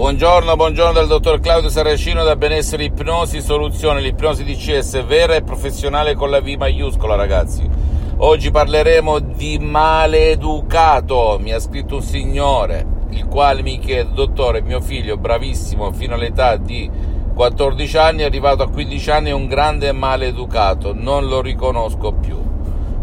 Buongiorno, buongiorno dal dottor Claudio Saracino da Benessere Ipnosi Soluzione, l'ipnosi DCS vera e professionale con la V maiuscola ragazzi. Oggi parleremo di maleducato, mi ha scritto un signore, il quale mi chiede, dottore, mio figlio bravissimo fino all'età di 14 anni, è arrivato a 15 anni, è un grande maleducato, non lo riconosco più.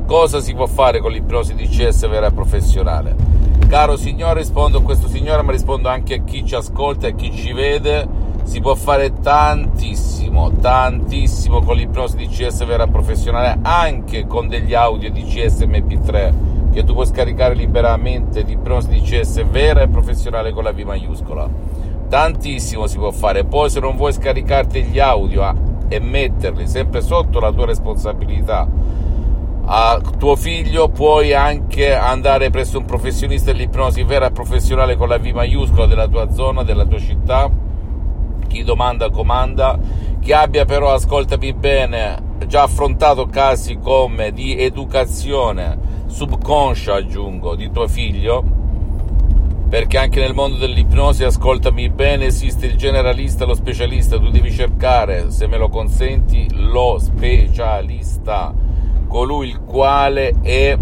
Cosa si può fare con l'ipnosi DCS vera e professionale? Caro signore, rispondo a questo signore, ma rispondo anche a chi ci ascolta e a chi ci vede. Si può fare tantissimo, tantissimo con l'ipnosi DCS vera professionale, anche con degli audio DCS MP3 che tu puoi scaricare liberamente di ipnosi DCS vera e professionale con la V maiuscola. Tantissimo si può fare. Poi se non vuoi scaricarti gli audio ah, e metterli sempre sotto la tua responsabilità a tuo figlio puoi anche andare presso un professionista dell'ipnosi vera e professionale con la V maiuscola della tua zona, della tua città. Chi domanda comanda, chi abbia però, ascoltami bene, già affrontato casi come di educazione subconscia, aggiungo, di tuo figlio, perché anche nel mondo dell'ipnosi, ascoltami bene, esiste il generalista lo specialista, tu devi cercare, se me lo consenti, lo specialista colui il quale è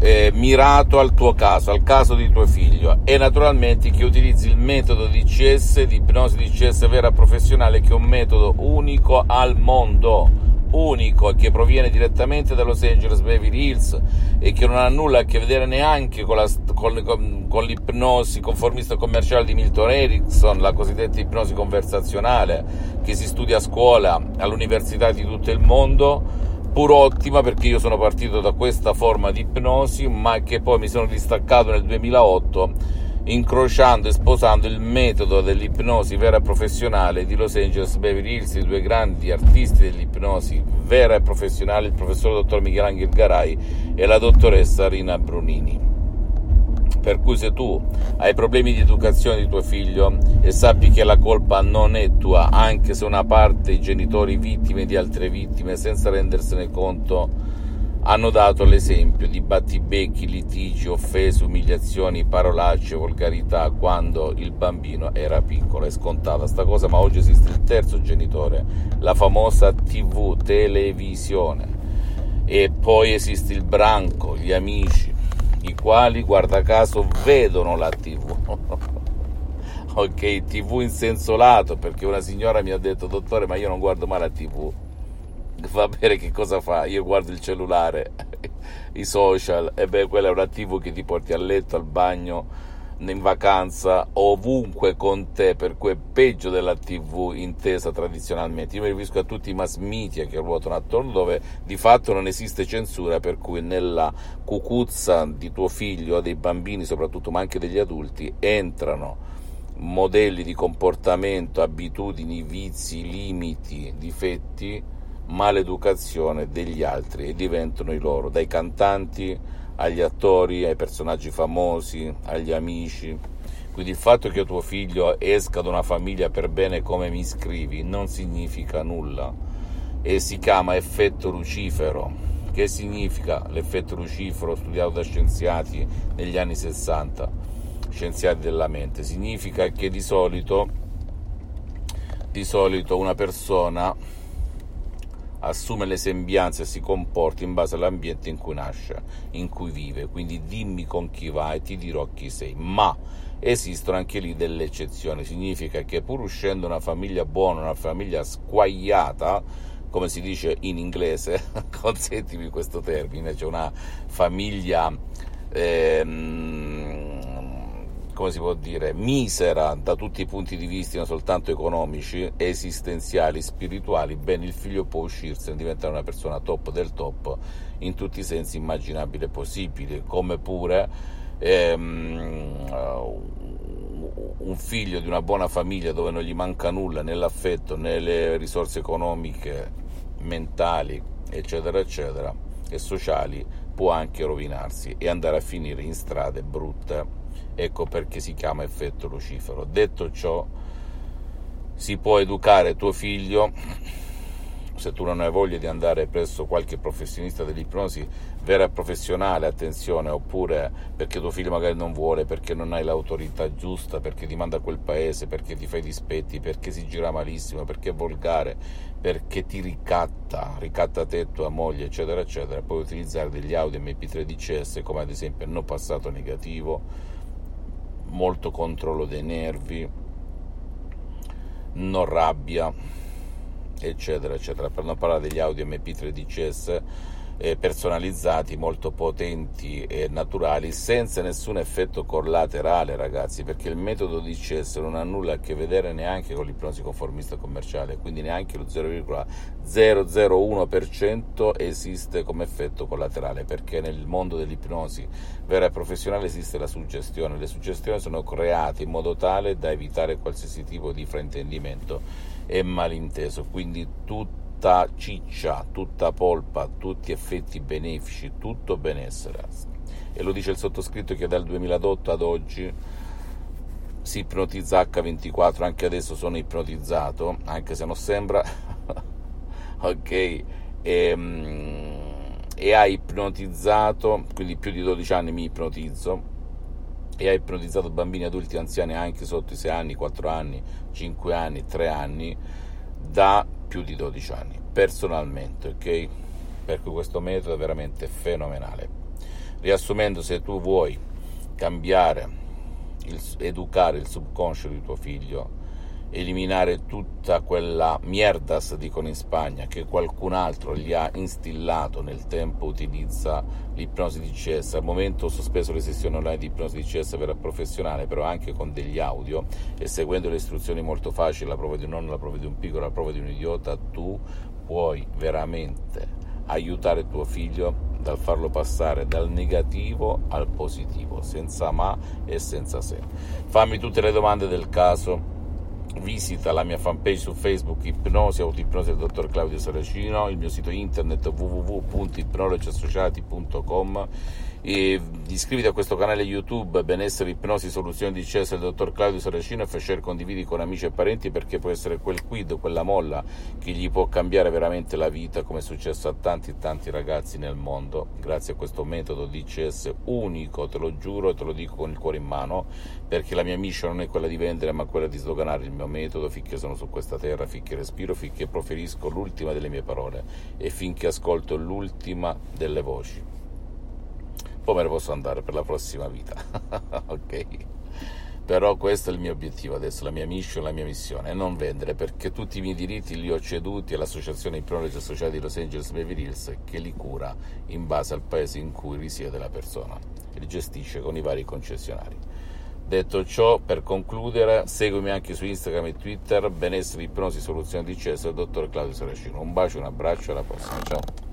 eh, mirato al tuo caso, al caso di tuo figlio. E naturalmente che utilizzi il metodo di CS, di ipnosi di CS vera professionale che è un metodo unico al mondo unico e che proviene direttamente da Los Angeles Beverly Hills e che non ha nulla a che vedere neanche con, la, con, con, con l'ipnosi conformista commerciale di Milton Erickson, la cosiddetta ipnosi conversazionale che si studia a scuola, all'università di tutto il mondo, pur ottima perché io sono partito da questa forma di ipnosi, ma che poi mi sono distaccato nel 2008 incrociando e sposando il metodo dell'ipnosi vera e professionale di Los Angeles Beverly Hills, i due grandi artisti dell'ipnosi vera e professionale, il professor dottor Michelangelo Garai e la dottoressa Rina Brunini. Per cui se tu hai problemi di educazione di tuo figlio e sappi che la colpa non è tua, anche se una parte i genitori vittime di altre vittime, senza rendersene conto, hanno dato l'esempio di battibecchi, litigi, offese, umiliazioni, parolacce, volgarità quando il bambino era piccolo. È scontata sta cosa, ma oggi esiste il terzo genitore, la famosa TV, televisione. E poi esiste il branco, gli amici, i quali, guarda caso, vedono la TV. ok, TV in senso lato, perché una signora mi ha detto, dottore, ma io non guardo mai la TV va bene che cosa fa? Io guardo il cellulare, i social, e beh, quella è un attivo che ti porti a letto, al bagno, in vacanza, ovunque con te, per cui è peggio della TV intesa tradizionalmente. Io mi riferisco a tutti i mass media che ruotano attorno, dove di fatto non esiste censura, per cui nella cucuzza di tuo figlio, dei bambini soprattutto, ma anche degli adulti, entrano modelli di comportamento, abitudini, vizi, limiti, difetti maleducazione degli altri e diventano i loro, dai cantanti agli attori, ai personaggi famosi, agli amici. Quindi il fatto che tuo figlio esca da una famiglia per bene come mi scrivi non significa nulla e si chiama effetto lucifero. Che significa l'effetto lucifero studiato da scienziati negli anni 60, scienziati della mente? Significa che di solito, di solito una persona assume le sembianze e si comporta in base all'ambiente in cui nasce, in cui vive, quindi dimmi con chi vai e ti dirò chi sei, ma esistono anche lì delle eccezioni, significa che pur uscendo una famiglia buona, una famiglia squagliata, come si dice in inglese, consentimi questo termine, cioè una famiglia ehm, come si può dire, misera da tutti i punti di vista, non soltanto economici, esistenziali, spirituali, bene, il figlio può uscirsene, diventare una persona top del top in tutti i sensi immaginabili e possibili, come pure ehm, un figlio di una buona famiglia dove non gli manca nulla, nell'affetto, nelle risorse economiche, mentali, eccetera, eccetera, e sociali, può anche rovinarsi e andare a finire in strade brutte ecco perché si chiama effetto lucifero. Detto ciò, si può educare tuo figlio, se tu non hai voglia di andare presso qualche professionista dell'ipnosi vera e professionale, attenzione, oppure perché tuo figlio magari non vuole, perché non hai l'autorità giusta, perché ti manda a quel paese, perché ti fai dispetti, perché si gira malissimo, perché è volgare, perché ti ricatta, ricatta te, tua moglie, eccetera, eccetera, puoi utilizzare degli audio MP3 DCS come ad esempio no passato negativo, molto controllo dei nervi, non rabbia, eccetera, eccetera, per non parlare degli audio MP3 DCS eh, personalizzati, molto potenti e naturali, senza nessun effetto collaterale, ragazzi, perché il metodo DCS non ha nulla a che vedere neanche con l'ipnosi conformista commerciale, quindi neanche lo 0,001% esiste come effetto collaterale, perché nel mondo dell'ipnosi vera e professionale esiste la suggestione, le suggestioni sono create in modo tale da evitare qualsiasi tipo di fraintendimento e malinteso, quindi tutto tutta ciccia, tutta polpa, tutti effetti benefici, tutto benessere. E lo dice il sottoscritto che dal 2008 ad oggi si ipnotizza H24, anche adesso sono ipnotizzato, anche se non sembra, ok, e, ehm, e ha ipnotizzato, quindi più di 12 anni mi ipnotizzo, e ha ipnotizzato bambini, adulti, anziani anche sotto i 6 anni, 4 anni, 5 anni, 3 anni, da più di 12 anni, personalmente, ok? Perché questo metodo è veramente fenomenale. Riassumendo, se tu vuoi cambiare, il, educare il subconscio di tuo figlio, eliminare tutta quella mierdas, dicono in Spagna, che qualcun altro gli ha instillato nel tempo, utilizza l'ipnosi di CS. Al momento ho sospeso le sessioni online di ipnosi di CS per professionale, però anche con degli audio e seguendo le istruzioni molto facili, la prova di un nonno, la prova di un piccolo, la prova di un idiota, tu puoi veramente aiutare tuo figlio dal farlo passare dal negativo al positivo, senza ma e senza se. Fammi tutte le domande del caso visita la mia fanpage su Facebook Ipnosi Autoipnosi del dottor Claudio Saracino, il mio sito internet www.ipnologiassociati.com e iscriviti a questo canale YouTube Benessere Ipnosi Soluzioni di CS del dottor Claudio Saracino e share condividi con amici e parenti perché può essere quel quid, quella molla che gli può cambiare veramente la vita come è successo a tanti tanti ragazzi nel mondo grazie a questo metodo DCS unico, te lo giuro e te lo dico con il cuore in mano perché la mia mission non è quella di vendere ma quella di sdoganare il mio metodo finché sono su questa terra, finché respiro, finché proferisco l'ultima delle mie parole e finché ascolto l'ultima delle voci poi me ne posso andare per la prossima vita. ok? Però questo è il mio obiettivo adesso, la mia mission, la mia missione, è non vendere perché tutti i miei diritti li ho ceduti all'associazione Ipnologi Associati di Los Angeles Beverly Hills che li cura in base al paese in cui risiede la persona e li gestisce con i vari concessionari. Detto ciò, per concludere, seguimi anche su Instagram e Twitter, benessere, ipnosi, soluzione di Cesare, dottor Claudio Saracino. Un bacio, un abbraccio, alla prossima, ciao!